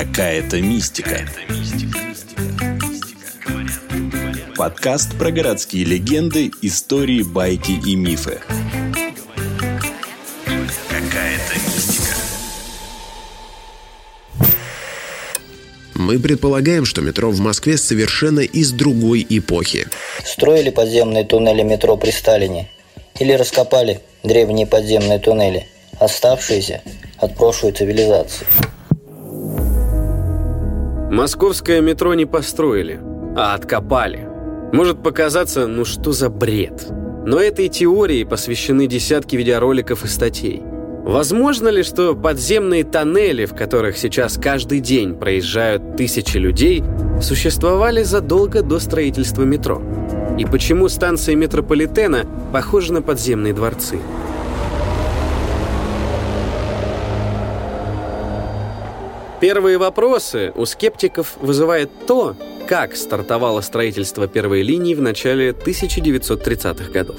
Какая-то мистика. Подкаст про городские легенды, истории, байки и мифы. Какая-то мистика. Мы предполагаем, что метро в Москве совершенно из другой эпохи. Строили подземные туннели метро при Сталине или раскопали древние подземные туннели, оставшиеся от прошлой цивилизации. Московское метро не построили, а откопали. Может показаться, ну что за бред. Но этой теории посвящены десятки видеороликов и статей. Возможно ли, что подземные тоннели, в которых сейчас каждый день проезжают тысячи людей, существовали задолго до строительства метро? И почему станции метрополитена похожи на подземные дворцы? Первые вопросы у скептиков вызывает то, как стартовало строительство первой линии в начале 1930-х годов.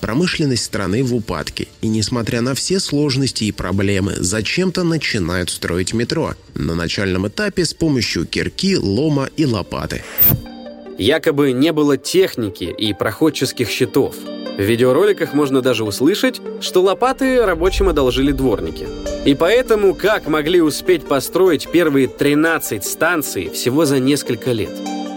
Промышленность страны в упадке, и несмотря на все сложности и проблемы, зачем-то начинают строить метро. На начальном этапе с помощью кирки, лома и лопаты. Якобы не было техники и проходческих щитов – в видеороликах можно даже услышать, что лопаты рабочим одолжили дворники. И поэтому как могли успеть построить первые 13 станций всего за несколько лет?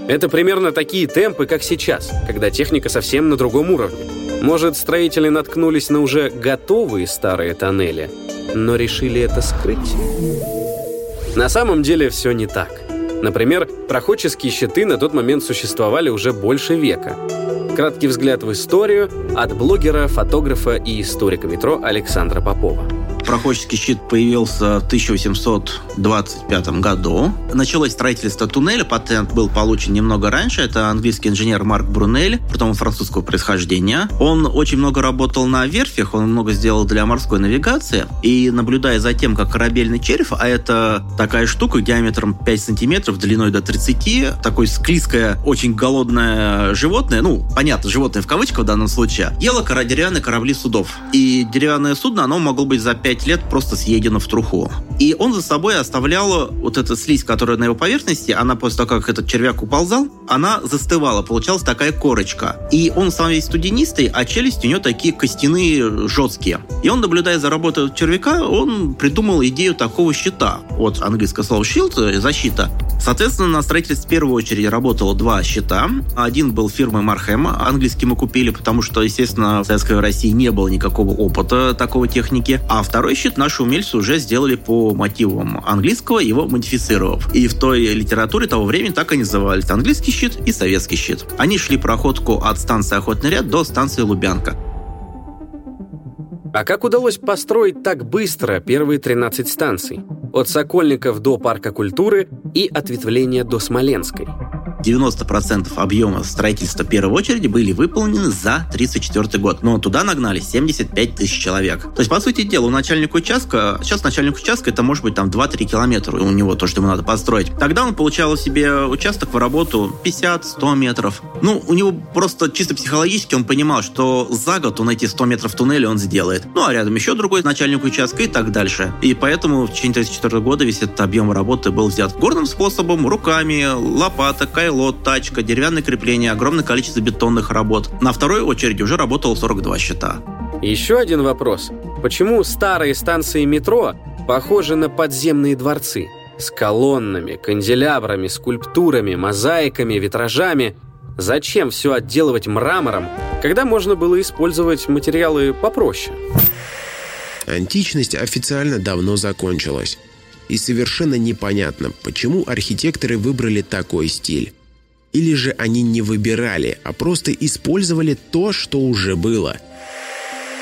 Это примерно такие темпы, как сейчас, когда техника совсем на другом уровне. Может, строители наткнулись на уже готовые старые тоннели, но решили это скрыть? На самом деле все не так. Например, проходческие щиты на тот момент существовали уже больше века. Краткий взгляд в историю от блогера, фотографа и историка метро Александра Попова. Проходческий щит появился в 1825 году. Началось строительство туннеля, патент был получен немного раньше. Это английский инженер Марк Брунель, потом французского происхождения. Он очень много работал на верфях, он много сделал для морской навигации. И наблюдая за тем, как корабельный червь, а это такая штука диаметром 5 сантиметров, длиной до 30, такое склизкое, очень голодное животное, ну, понятно, животное в кавычках в данном случае, ело деревянные корабли судов. И деревянное судно, оно могло быть за 5 5 лет просто съедена в труху. И он за собой оставлял вот эту слизь, которая на его поверхности, она после того, как этот червяк уползал, она застывала, получалась такая корочка. И он сам весь студенистый, а челюсть у него такие костяные жесткие. И он, наблюдая за работой червяка, он придумал идею такого щита. Вот английское слово shield, защита. Соответственно, на строительстве в первую очередь работало два щита. Один был фирмы Мархем, английский мы купили, потому что, естественно, в Советской России не было никакого опыта такого техники. А второй щит наши умельцы уже сделали по мотивам английского, его модифицировав. И в той литературе того времени так и назывались английский щит и советский щит. Они шли проходку от станции Охотный ряд до станции Лубянка. А как удалось построить так быстро первые 13 станций? От Сокольников до Парка культуры и ответвления до Смоленской – 90% объема строительства первой очереди были выполнены за 1934 год. Но туда нагнали 75 тысяч человек. То есть, по сути дела, у начальника участка, сейчас начальник участка это может быть там 2-3 километра у него то, что ему надо построить. Тогда он получал себе участок в работу 50-100 метров. Ну, у него просто чисто психологически он понимал, что за год он эти 100 метров туннеля он сделает. Ну, а рядом еще другой начальник участка и так дальше. И поэтому в течение 1934 года весь этот объем работы был взят горным способом, руками, лопата, кайл пилот, тачка, деревянное крепление, огромное количество бетонных работ. На второй очереди уже работало 42 счета. Еще один вопрос. Почему старые станции метро похожи на подземные дворцы? С колоннами, канделябрами, скульптурами, мозаиками, витражами. Зачем все отделывать мрамором, когда можно было использовать материалы попроще? Античность официально давно закончилась. И совершенно непонятно, почему архитекторы выбрали такой стиль. Или же они не выбирали, а просто использовали то, что уже было.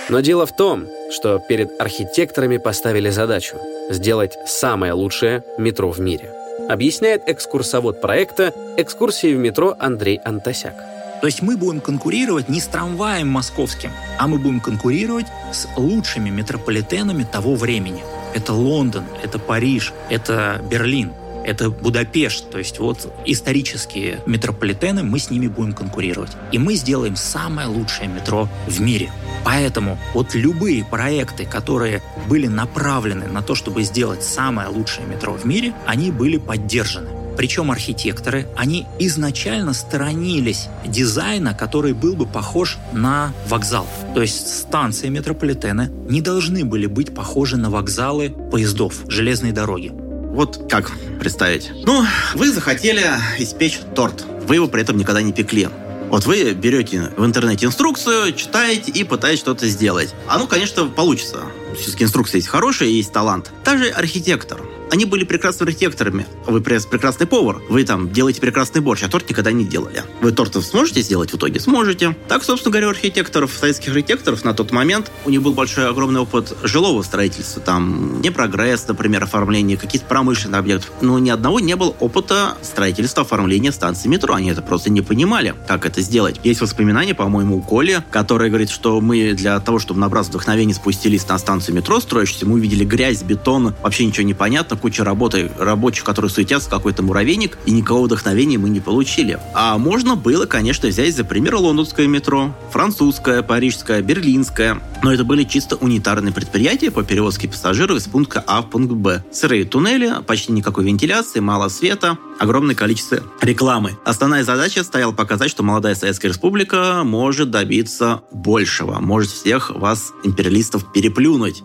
Но дело в том, что перед архитекторами поставили задачу – сделать самое лучшее метро в мире. Объясняет экскурсовод проекта «Экскурсии в метро» Андрей Антосяк. То есть мы будем конкурировать не с трамваем московским, а мы будем конкурировать с лучшими метрополитенами того времени. Это Лондон, это Париж, это Берлин. Это Будапешт. То есть вот исторические метрополитены, мы с ними будем конкурировать. И мы сделаем самое лучшее метро в мире. Поэтому вот любые проекты, которые были направлены на то, чтобы сделать самое лучшее метро в мире, они были поддержаны. Причем архитекторы, они изначально сторонились дизайна, который был бы похож на вокзал. То есть станции метрополитена не должны были быть похожи на вокзалы поездов, железной дороги. Вот как представить? Ну, вы захотели испечь торт. Вы его при этом никогда не пекли. Вот вы берете в интернете инструкцию, читаете и пытаетесь что-то сделать. А ну, конечно, получится. Все-таки инструкция есть хорошая, есть талант. Также архитектор. Они были прекрасными архитекторами. Вы прекрасный повар. Вы там делаете прекрасный борщ, а торт никогда не делали. Вы тортов сможете сделать в итоге? Сможете. Так, собственно говоря, у архитекторов, советских архитекторов на тот момент у них был большой, огромный опыт жилого строительства. Там не прогресс, например, оформление каких-то промышленных объектов. Но ни одного не было опыта строительства, оформления станции метро. Они это просто не понимали, как это сделать. Есть воспоминания, по-моему, у Коли, который говорит, что мы для того, чтобы набраться вдохновения, спустились на станцию метро строящуюся, мы увидели грязь, бетон, вообще ничего не понятно, куча работы рабочих, которые суетятся, какой-то муравейник, и никакого вдохновения мы не получили. А можно было, конечно, взять за пример лондонское метро, французское, парижское, берлинское. Но это были чисто унитарные предприятия по перевозке пассажиров из пункта А в пункт Б. Сырые туннели, почти никакой вентиляции, мало света, огромное количество рекламы. Основная задача стояла показать, что молодая Советская Республика может добиться большего, может всех вас, империалистов, переплюнуть.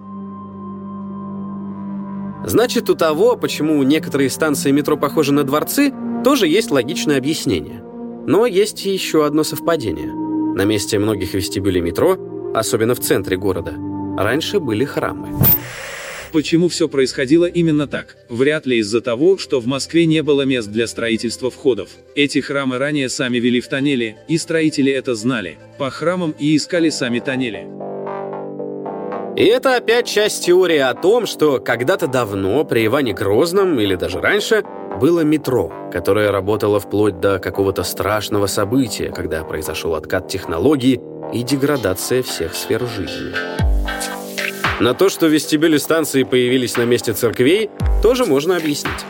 Значит, у того, почему некоторые станции метро похожи на дворцы, тоже есть логичное объяснение. Но есть еще одно совпадение. На месте многих вестибюлей метро, особенно в центре города, раньше были храмы. Почему все происходило именно так? Вряд ли из-за того, что в Москве не было мест для строительства входов. Эти храмы ранее сами вели в тоннели, и строители это знали. По храмам и искали сами тоннели. И это опять часть теории о том, что когда-то давно при Иване Грозном или даже раньше было метро, которое работало вплоть до какого-то страшного события, когда произошел откат технологий и деградация всех сфер жизни. На то, что вестибюли станции появились на месте церквей, тоже можно объяснить.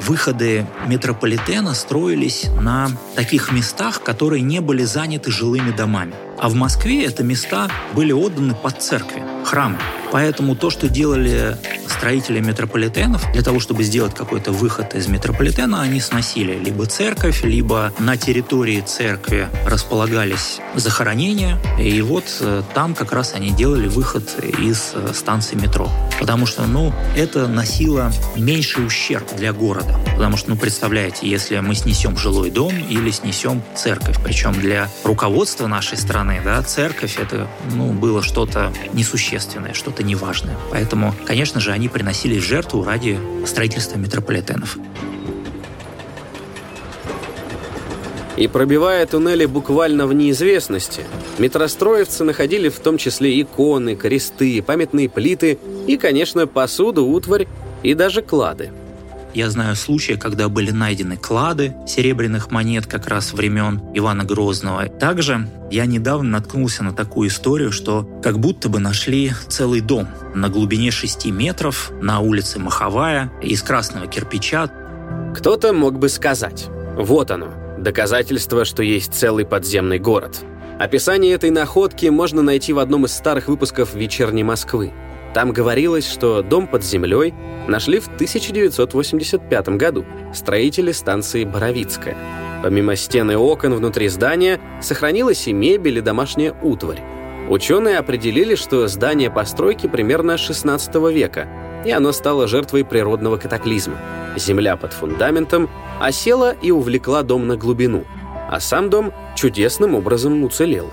Выходы метрополитена строились на таких местах, которые не были заняты жилыми домами. А в Москве это места были отданы под церкви, храмы. Поэтому то, что делали строители метрополитенов, для того, чтобы сделать какой-то выход из метрополитена, они сносили либо церковь, либо на территории церкви располагались захоронения, и вот э, там как раз они делали выход из э, станции метро. Потому что, ну, это носило меньший ущерб для города. Потому что, ну, представляете, если мы снесем жилой дом или снесем церковь, причем для руководства нашей страны, да, церковь это, ну, было что-то несущественное, что-то неважное. Поэтому, конечно же, они приносили жертву ради строительства метрополитенов. И пробивая туннели буквально в неизвестности, метростроевцы находили в том числе иконы, кресты, памятные плиты и, конечно, посуду, утварь и даже клады. Я знаю случаи, когда были найдены клады серебряных монет как раз времен Ивана Грозного. Также я недавно наткнулся на такую историю, что как будто бы нашли целый дом на глубине 6 метров на улице Маховая из красного кирпича. Кто-то мог бы сказать, вот оно, доказательство, что есть целый подземный город. Описание этой находки можно найти в одном из старых выпусков «Вечерней Москвы». Там говорилось, что дом под землей нашли в 1985 году строители станции Боровицкая. Помимо стены окон внутри здания сохранилась и мебель, и домашняя утварь. Ученые определили, что здание постройки примерно 16 века, и оно стало жертвой природного катаклизма. Земля под фундаментом осела и увлекла дом на глубину, а сам дом чудесным образом уцелел.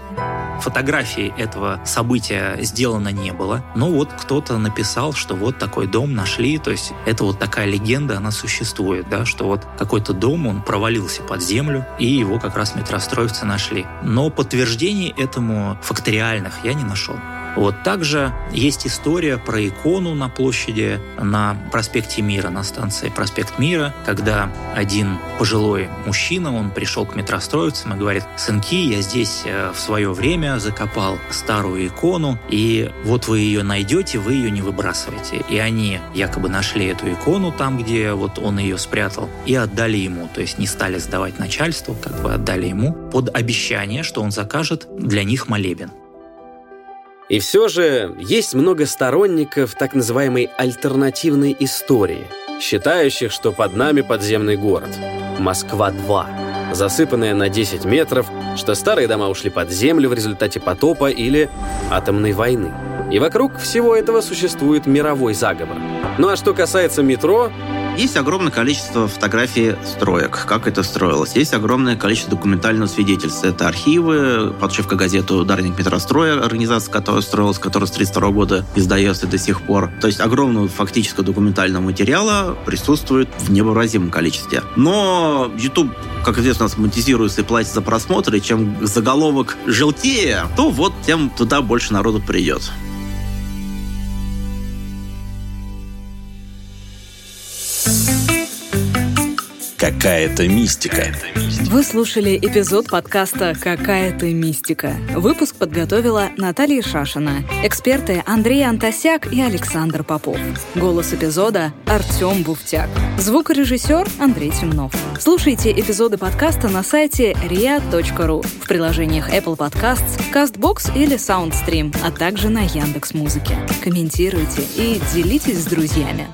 Фотографии этого события сделано не было, но вот кто-то написал, что вот такой дом нашли, то есть это вот такая легенда, она существует, да, что вот какой-то дом, он провалился под землю, и его как раз метростроевцы нашли. Но подтверждений этому факториальных я не нашел. Вот также есть история про икону на площади на проспекте Мира, на станции Проспект Мира, когда один пожилой мужчина, он пришел к метростроевцам и говорит, сынки, я здесь э, в свое время закопал старую икону, и вот вы ее найдете, вы ее не выбрасываете. И они якобы нашли эту икону там, где вот он ее спрятал, и отдали ему. То есть не стали сдавать начальству, как бы отдали ему под обещание, что он закажет для них молебен. И все же есть много сторонников так называемой альтернативной истории, считающих, что под нами подземный город. Москва-2, засыпанная на 10 метров, что старые дома ушли под землю в результате потопа или атомной войны. И вокруг всего этого существует мировой заговор. Ну а что касается метро, есть огромное количество фотографий строек, как это строилось. Есть огромное количество документального свидетельств. Это архивы, подшивка газеты «Ударник метростроя», организация, которая строилась, которая с 32 года издается до сих пор. То есть огромного фактического документального материала присутствует в невыразимом количестве. Но YouTube как известно, нас монетизируется и платит за просмотры, чем заголовок желтее, то вот тем туда больше народу придет. Какая-то мистика. Вы слушали эпизод подкаста «Какая-то мистика». Выпуск подготовила Наталья Шашина. Эксперты Андрей Антосяк и Александр Попов. Голос эпизода – Артем Буфтяк. Звукорежиссер Андрей Темнов. Слушайте эпизоды подкаста на сайте ria.ru, в приложениях Apple Podcasts, CastBox или SoundStream, а также на Яндекс.Музыке. Комментируйте и делитесь с друзьями.